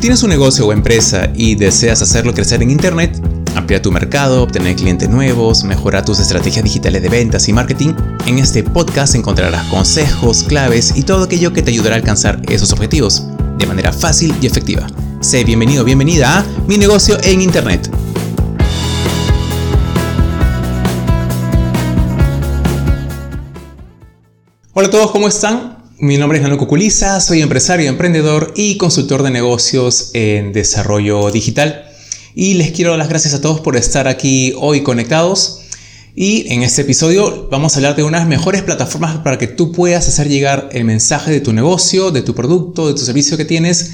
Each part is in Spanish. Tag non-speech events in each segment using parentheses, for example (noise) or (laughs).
Si tienes un negocio o empresa y deseas hacerlo crecer en Internet, ampliar tu mercado, obtener clientes nuevos, mejorar tus estrategias digitales de ventas y marketing, en este podcast encontrarás consejos, claves y todo aquello que te ayudará a alcanzar esos objetivos de manera fácil y efectiva. Sé bienvenido, bienvenida a Mi negocio en Internet. Hola a todos, ¿cómo están? Mi nombre es Nano Cuculiza, soy empresario, emprendedor y consultor de negocios en desarrollo digital. Y les quiero dar las gracias a todos por estar aquí hoy conectados. Y en este episodio vamos a hablar de unas mejores plataformas para que tú puedas hacer llegar el mensaje de tu negocio, de tu producto, de tu servicio que tienes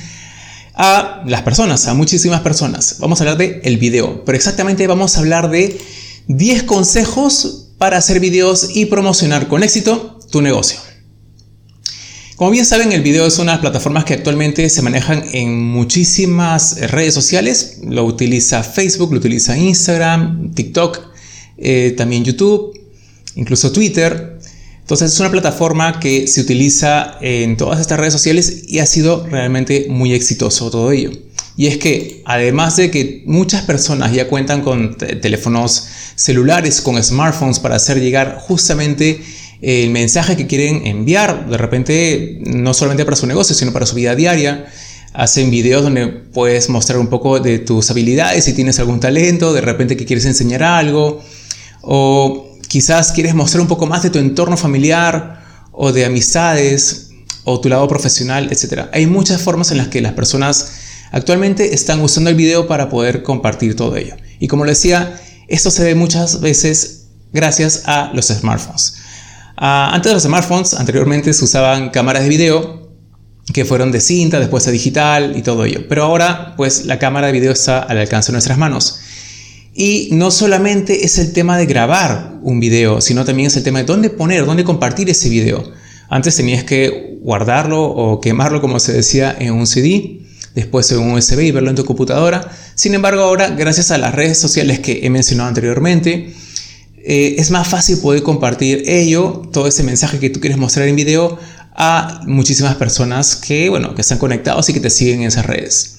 a las personas, a muchísimas personas. Vamos a hablar de el video, pero exactamente vamos a hablar de 10 consejos para hacer videos y promocionar con éxito tu negocio. Como bien saben, el video es una de las plataformas que actualmente se manejan en muchísimas redes sociales. Lo utiliza Facebook, lo utiliza Instagram, TikTok, eh, también YouTube, incluso Twitter. Entonces es una plataforma que se utiliza en todas estas redes sociales y ha sido realmente muy exitoso todo ello. Y es que además de que muchas personas ya cuentan con teléfonos celulares, con smartphones para hacer llegar justamente el mensaje que quieren enviar, de repente no solamente para su negocio, sino para su vida diaria. Hacen videos donde puedes mostrar un poco de tus habilidades, si tienes algún talento, de repente que quieres enseñar algo, o quizás quieres mostrar un poco más de tu entorno familiar o de amistades o tu lado profesional, etc. Hay muchas formas en las que las personas actualmente están usando el video para poder compartir todo ello. Y como lo decía, esto se ve muchas veces gracias a los smartphones. Ah, antes de los smartphones, anteriormente se usaban cámaras de video que fueron de cinta, después a digital y todo ello. Pero ahora, pues la cámara de video está al alcance de nuestras manos. Y no solamente es el tema de grabar un video, sino también es el tema de dónde poner, dónde compartir ese video. Antes tenías que guardarlo o quemarlo, como se decía, en un CD, después en un USB y verlo en tu computadora. Sin embargo, ahora, gracias a las redes sociales que he mencionado anteriormente, eh, es más fácil poder compartir ello, todo ese mensaje que tú quieres mostrar en video a muchísimas personas que, bueno, que están conectados y que te siguen en esas redes.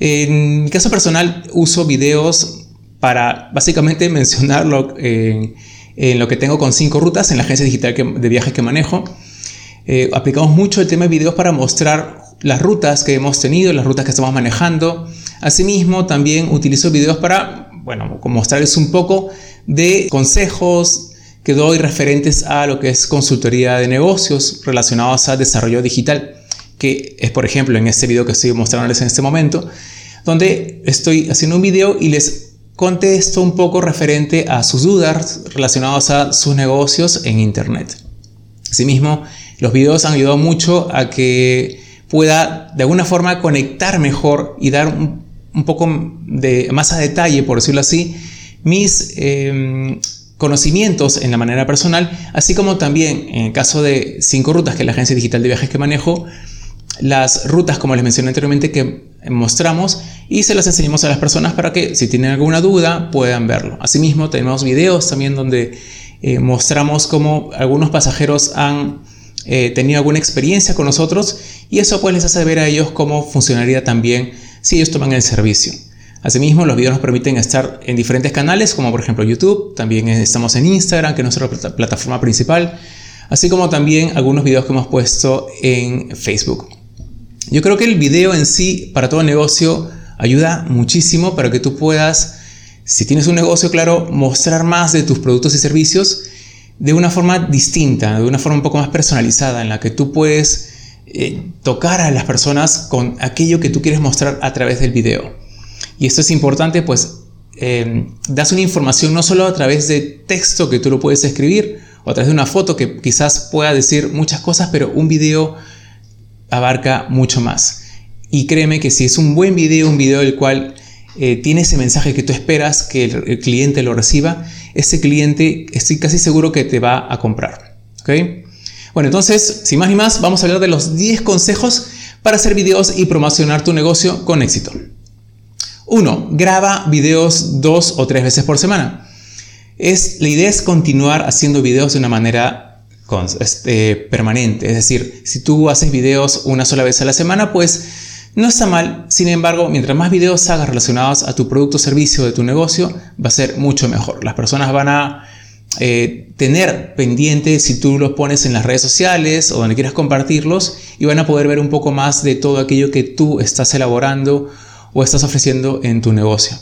En mi caso personal uso videos para básicamente (laughs) mencionarlo en, lo que tengo con cinco rutas en la agencia digital de viajes que manejo. Eh, aplicamos mucho el tema de videos para mostrar las rutas que hemos tenido, las rutas que estamos manejando. Asimismo, también utilizo videos para, bueno, mostrarles un poco de consejos que doy referentes a lo que es consultoría de negocios relacionados a desarrollo digital, que es por ejemplo en este video que estoy mostrándoles en este momento, donde estoy haciendo un video y les contesto un poco referente a sus dudas relacionadas a sus negocios en Internet. Asimismo, los videos han ayudado mucho a que pueda de alguna forma conectar mejor y dar un, un poco de más a detalle, por decirlo así, mis em, conocimientos en la manera personal, así como también en el caso de cinco rutas que la agencia digital de viajes que manejo, las rutas, como les mencioné anteriormente, que mostramos y se las enseñamos a las personas para que si tienen alguna duda puedan verlo. Asimismo, tenemos videos también donde eh, mostramos cómo algunos pasajeros han eh, tenido alguna experiencia con nosotros y eso pues les hace ver a ellos cómo funcionaría también si ellos toman el servicio. Asimismo, los videos nos permiten estar en diferentes canales, como por ejemplo YouTube, también estamos en Instagram, que es nuestra plataforma principal, así como también algunos videos que hemos puesto en Facebook. Yo creo que el video en sí, para todo negocio, ayuda muchísimo para que tú puedas, si tienes un negocio, claro, mostrar más de tus productos y servicios de una forma distinta, de una forma un poco más personalizada, en la que tú puedes eh, tocar a las personas con aquello que tú quieres mostrar a través del video. Y esto es importante, pues eh, das una información no solo a través de texto que tú lo puedes escribir o a través de una foto que quizás pueda decir muchas cosas, pero un video abarca mucho más. Y créeme que si es un buen video, un video del cual eh, tiene ese mensaje que tú esperas que el, cliente lo reciba, ese cliente estoy casi seguro que te va a comprar. ¿okay? Bueno, entonces, sin más ni más, vamos a hablar de los 10 consejos para hacer videos y promocionar tu negocio con éxito. 1. Graba videos dos o tres veces por semana. Es, la idea es continuar haciendo videos de una manera este, permanente. Es decir, si tú haces videos una sola vez a la semana, pues No está mal, sin embargo, mientras más videos hagas relacionados a tu producto o servicio de tu negocio, va a ser mucho mejor. Las personas van a eh, tener pendiente si tú los pones en las redes sociales o donde quieras compartirlos y van a poder ver un poco más de todo aquello que tú estás elaborando o estás ofreciendo en tu negocio.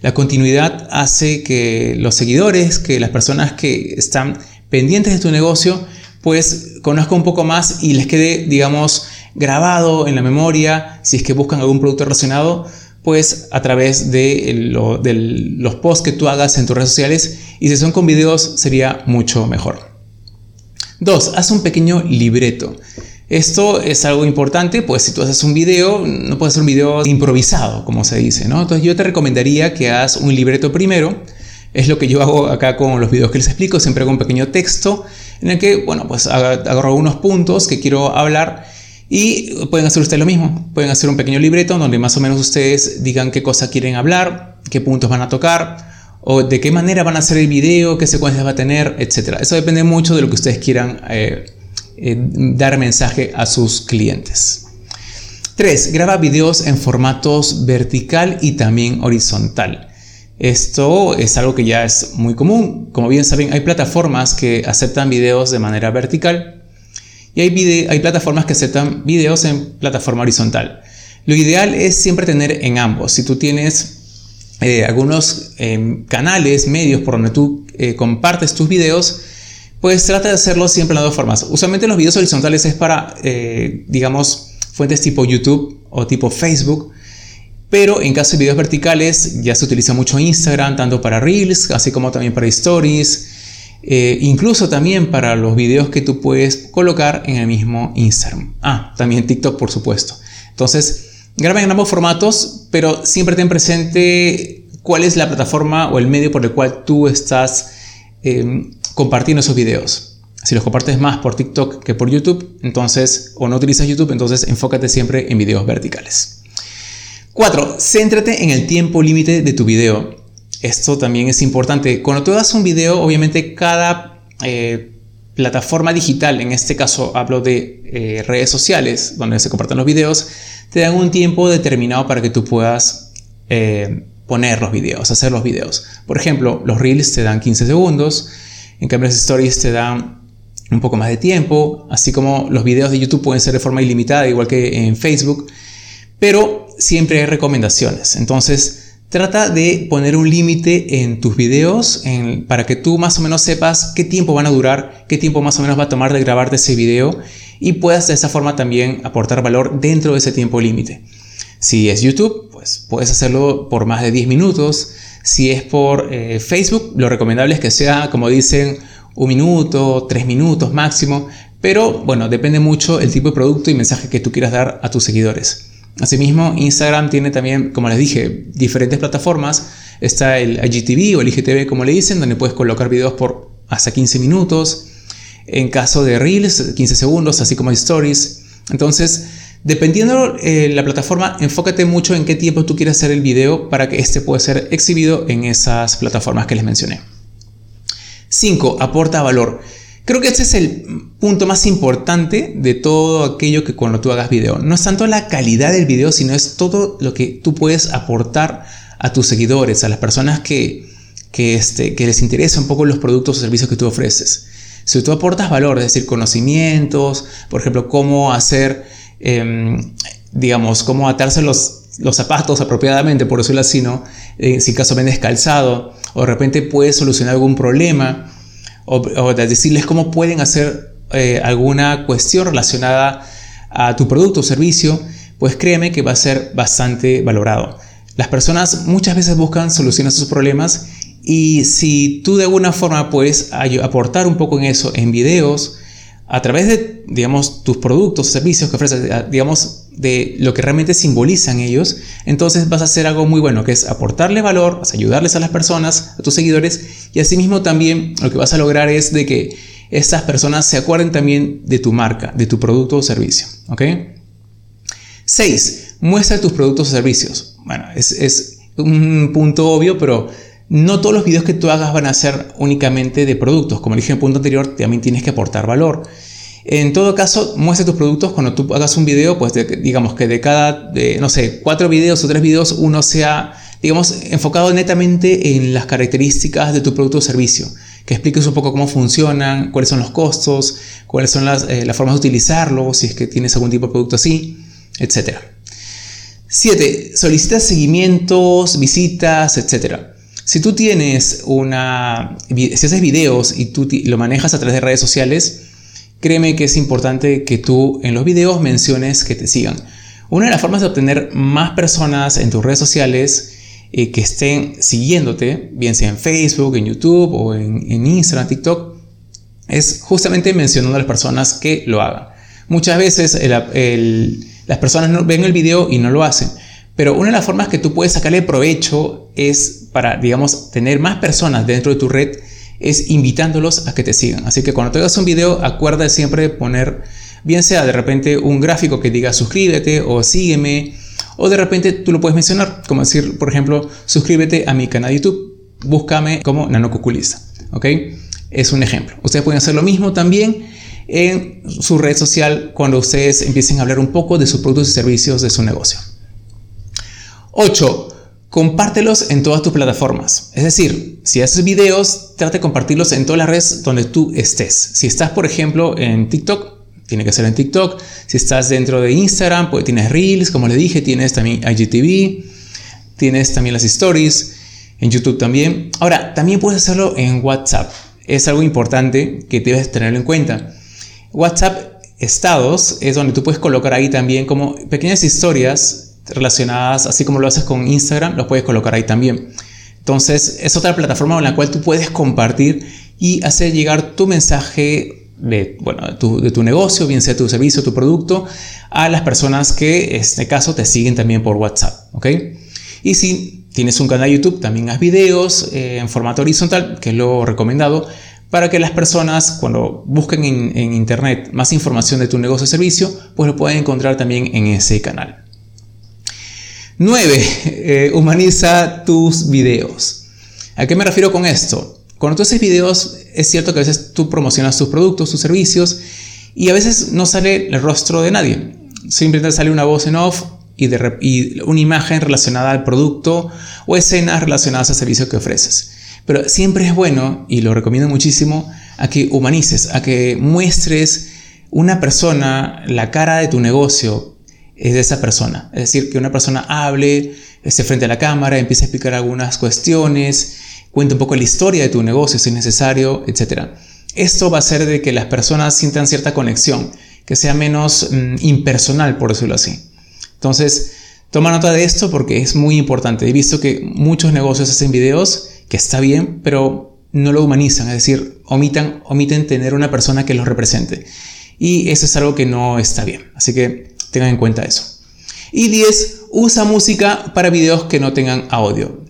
La continuidad hace que los seguidores, que las personas que están pendientes de tu negocio, pues conozcan un poco más y les quede, digamos, grabado en la memoria, si es que buscan algún producto relacionado, pues a través de, los posts que tú hagas en tus redes sociales y si son con videos sería mucho mejor. 2. Haz un pequeño libreto. Esto es algo importante, pues si tú haces un video, no puedes hacer un video improvisado, como se dice, ¿no? Entonces yo te recomendaría que hagas un libreto primero. Es lo que yo hago acá con los videos que les explico, siempre hago un pequeño texto en el que, bueno, pues agarro algunos puntos que quiero hablar y pueden hacer ustedes lo mismo. Pueden hacer un pequeño libreto donde más o menos ustedes digan qué cosa quieren hablar, qué puntos van a tocar, o de qué manera van a hacer el video, qué secuencias va a tener, etc. Eso depende mucho de lo que ustedes quieran eh, eh, dar mensaje a sus clientes. 3. Graba videos en formatos vertical y también horizontal. Esto es algo que ya es muy común. Como bien saben, hay plataformas que aceptan videos de manera vertical y hay, hay plataformas que aceptan videos en plataforma horizontal. Lo ideal es siempre tener en ambos. Si tú tienes eh, algunos eh, canales, medios por donde tú compartes tus videos, pues trata de hacerlo siempre en dos formas. Usualmente los videos horizontales es para, eh, digamos, fuentes tipo YouTube o tipo Facebook. Pero en caso de videos verticales ya se utiliza mucho Instagram, tanto para Reels, así como también para Stories. Eh, incluso también para los videos que tú puedes colocar en el mismo Instagram. Ah, también TikTok, por supuesto. Entonces, graben en ambos formatos, pero siempre ten presente cuál es la plataforma o el medio por el cual tú estás eh, compartiendo esos videos. Si los compartes más por TikTok que por YouTube, entonces, o no utilizas YouTube, entonces enfócate siempre en videos verticales. 4. Céntrate en el tiempo límite de tu video. Esto también es importante. Cuando tú hagas un video, obviamente cada eh, plataforma digital, en este caso hablo de eh, redes sociales, donde se comparten los videos, te dan un tiempo determinado para que tú puedas eh, poner los videos, hacer los videos. Por ejemplo, los reels te dan 15 segundos, en cambio, las stories te dan un poco más de tiempo, así como los videos de YouTube pueden ser de forma ilimitada, igual que en Facebook, pero siempre hay recomendaciones. Entonces, trata de poner un límite en tus videos para que tú más o menos sepas qué tiempo van a durar, qué tiempo más o menos va a tomar de grabarte ese video y puedas de esa forma también aportar valor dentro de ese tiempo límite. Si es YouTube, pues puedes hacerlo por más de 10 minutos. Si es por eh, Facebook, lo recomendable es que sea, como dicen, un minuto, tres minutos máximo. Pero bueno, depende mucho el tipo de producto y mensaje que tú quieras dar a tus seguidores. Asimismo, Instagram tiene también, como les dije, diferentes plataformas. Está el IGTV o el IGTV, como le dicen, donde puedes colocar videos por hasta 15 minutos. En caso de Reels, 15 segundos, así como Stories. Entonces, Dependiendo de eh, la plataforma, enfócate mucho en qué tiempo tú quieres hacer el video para que este pueda ser exhibido en esas plataformas que les mencioné. 5. Aporta valor. Creo que este es el punto más importante de todo aquello que cuando tú hagas video. No es tanto la calidad del video, sino es todo lo que tú puedes aportar a tus seguidores, a las personas que, que, este, que les interesa un poco los productos o servicios que tú ofreces. Si tú aportas valor, es decir, conocimientos, por ejemplo, cómo hacer Em, digamos, cómo atarse los, zapatos apropiadamente, por decirlo así, ¿no? Eh, si caso vendes calzado, o de repente puedes solucionar algún problema, o, decirles cómo pueden hacer eh, alguna cuestión relacionada a tu producto o servicio, pues créeme que va a ser bastante valorado. Las personas muchas veces buscan soluciones a sus problemas y si tú de alguna forma puedes aportar un poco en eso en videos, a través de, digamos, tus productos, servicios que ofreces, digamos, de lo que realmente simbolizan ellos, entonces vas a hacer algo muy bueno, que es aportarle valor, ayudarles a las personas, a tus seguidores, y asimismo también lo que vas a lograr es de que estas personas se acuerden también de tu marca, de tu producto o servicio, ¿ok? 6. Muestra tus productos o servicios. Bueno, es un punto obvio, pero no todos los videos que tú hagas van a ser únicamente de productos. Como dije en el punto anterior, también tienes que aportar valor. En todo caso, muestra tus productos cuando tú hagas un video, pues digamos que de cada, no sé, cuatro videos o tres videos, uno sea, digamos, enfocado netamente en las características de tu producto o servicio. Que expliques un poco cómo funcionan, cuáles son los costos, cuáles son las, eh, las formas de utilizarlo, si es que tienes algún tipo de producto así, etc. 7. Solicita seguimientos, visitas, etc. Si tú tienes una, si haces videos y tú lo manejas a través de redes sociales, créeme que es importante que tú en los videos menciones que te sigan. Una de las formas de obtener más personas en tus redes sociales eh, que estén siguiéndote, bien sea en Facebook, en YouTube o en, Instagram, TikTok, es justamente mencionando a las personas que lo hagan. Muchas veces las personas no, ven el video y no lo hacen. Pero una de las formas que tú puedes sacarle provecho es para, digamos, tener más personas dentro de tu red, es invitándolos a que te sigan. Así que cuando te hagas un video, acuerda siempre poner, bien sea de repente un gráfico que diga suscríbete o sígueme, o de repente tú lo puedes mencionar, como decir, por ejemplo, suscríbete a mi canal de YouTube, búscame como nanocuculista. ¿Ok? Es un ejemplo. Ustedes pueden hacer lo mismo también en su red social cuando ustedes empiecen a hablar un poco de sus productos y servicios de su negocio. 8. Compártelos en todas tus plataformas. Es decir, si haces videos, trata de compartirlos en todas las redes donde tú estés. Si estás, por ejemplo, en TikTok, tiene que ser en TikTok. Si estás dentro de Instagram, pues tienes Reels, como le dije, tienes también IGTV, tienes también las stories, en YouTube también. Ahora, también puedes hacerlo en WhatsApp. Es algo importante que debes tenerlo en cuenta. WhatsApp estados es donde tú puedes colocar ahí también como pequeñas historias relacionadas, así como lo haces con Instagram, los puedes colocar ahí también. Entonces, es otra plataforma en la cual tú puedes compartir y hacer llegar tu mensaje de, bueno, de, tu, negocio, bien sea tu servicio, tu producto, a las personas que en este caso te siguen también por WhatsApp. ¿ok? Y si tienes un canal de YouTube, también haz videos eh, en formato horizontal, que es lo recomendado, para que las personas cuando busquen en, en Internet más información de tu negocio o servicio, pues lo puedan encontrar también en ese canal. 9. Eh, humaniza tus videos. ¿A qué me refiero con esto? Cuando tú haces videos, es cierto que a veces tú promocionas tus productos, tus servicios, y a veces no sale el rostro de nadie. Simplemente sale una voz en off y, y una imagen relacionada al producto o escenas relacionadas al servicio que ofreces. Pero siempre es bueno, y lo recomiendo muchísimo, a que humanices, a que muestres una persona, la cara de tu negocio, es de esa persona. Es decir, que una persona hable, esté frente a la cámara, empiece a explicar algunas cuestiones, cuente un poco la historia de tu negocio si es necesario, etc. Esto va a hacer de que las personas sientan cierta conexión, que sea menos mm, impersonal, por decirlo así. Entonces, toma nota de esto porque es muy importante. He visto que muchos negocios hacen videos, que está bien, pero no lo humanizan, es decir, omitan, omiten tener una persona que los represente. Y eso es algo que no está bien. Así que Tengan en cuenta eso. Y 10. Usa música para videos que no tengan audio.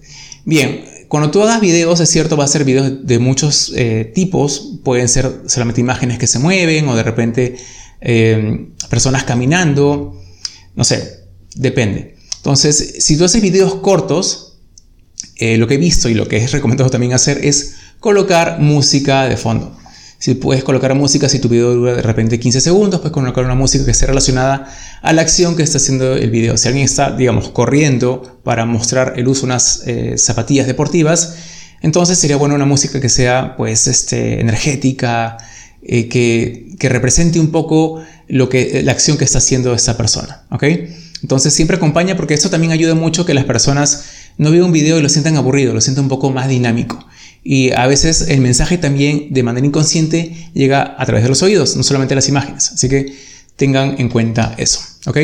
Bien, cuando tú hagas videos, es cierto, va a ser videos de muchos eh, tipos. Pueden ser solamente imágenes que se mueven o de repente eh, personas caminando. No sé, depende. Entonces, si tú haces videos cortos, eh, lo que he visto y lo que es recomendado también hacer es colocar música de fondo. Si puedes colocar música, si tu video dura de repente 15 segundos, puedes colocar una música que esté relacionada a la acción que está haciendo el video. Si alguien está, digamos, corriendo para mostrar el uso de unas eh, zapatillas deportivas, entonces sería bueno una música que sea, pues, este, energética, eh, que, que, represente un poco lo que, la acción que está haciendo esta persona, ¿ok? Entonces siempre acompaña porque esto también ayuda mucho que las personas no vean un video y lo sientan aburrido, lo sientan un poco más dinámico. Y a veces el mensaje también de manera inconsciente llega a través de los oídos, no solamente las imágenes. Así que tengan en cuenta eso. ¿ok?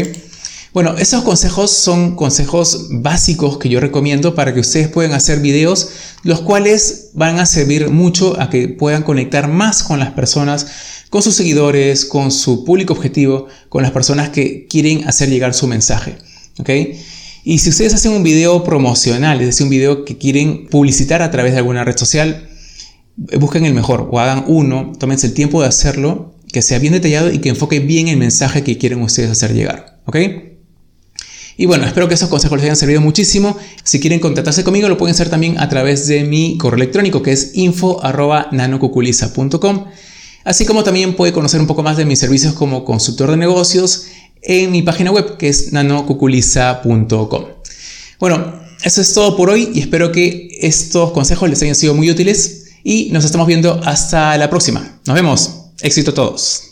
Bueno, esos consejos son consejos básicos que yo recomiendo para que ustedes puedan hacer videos, los cuales van a servir mucho a que puedan conectar más con las personas, con sus seguidores, con su público objetivo, con las personas que quieren hacer llegar su mensaje. ¿ok? Y si ustedes hacen un video promocional, es decir, un video que quieren publicitar a través de alguna red social, busquen el mejor o hagan uno, tómense el tiempo de hacerlo, que sea bien detallado y que enfoque bien el mensaje que quieren ustedes hacer llegar. ¿Ok? Y bueno, espero que esos consejos les hayan servido muchísimo. Si quieren contactarse conmigo, lo pueden hacer también a través de mi correo electrónico que es info.nanocuculiza.com. así como también puede conocer un poco más de mis servicios como consultor de negocios en mi página web que es nanocuculiza.com. Bueno, eso es todo por hoy y espero que estos consejos les hayan sido muy útiles y nos estamos viendo hasta la próxima. Nos vemos. Éxito a todos.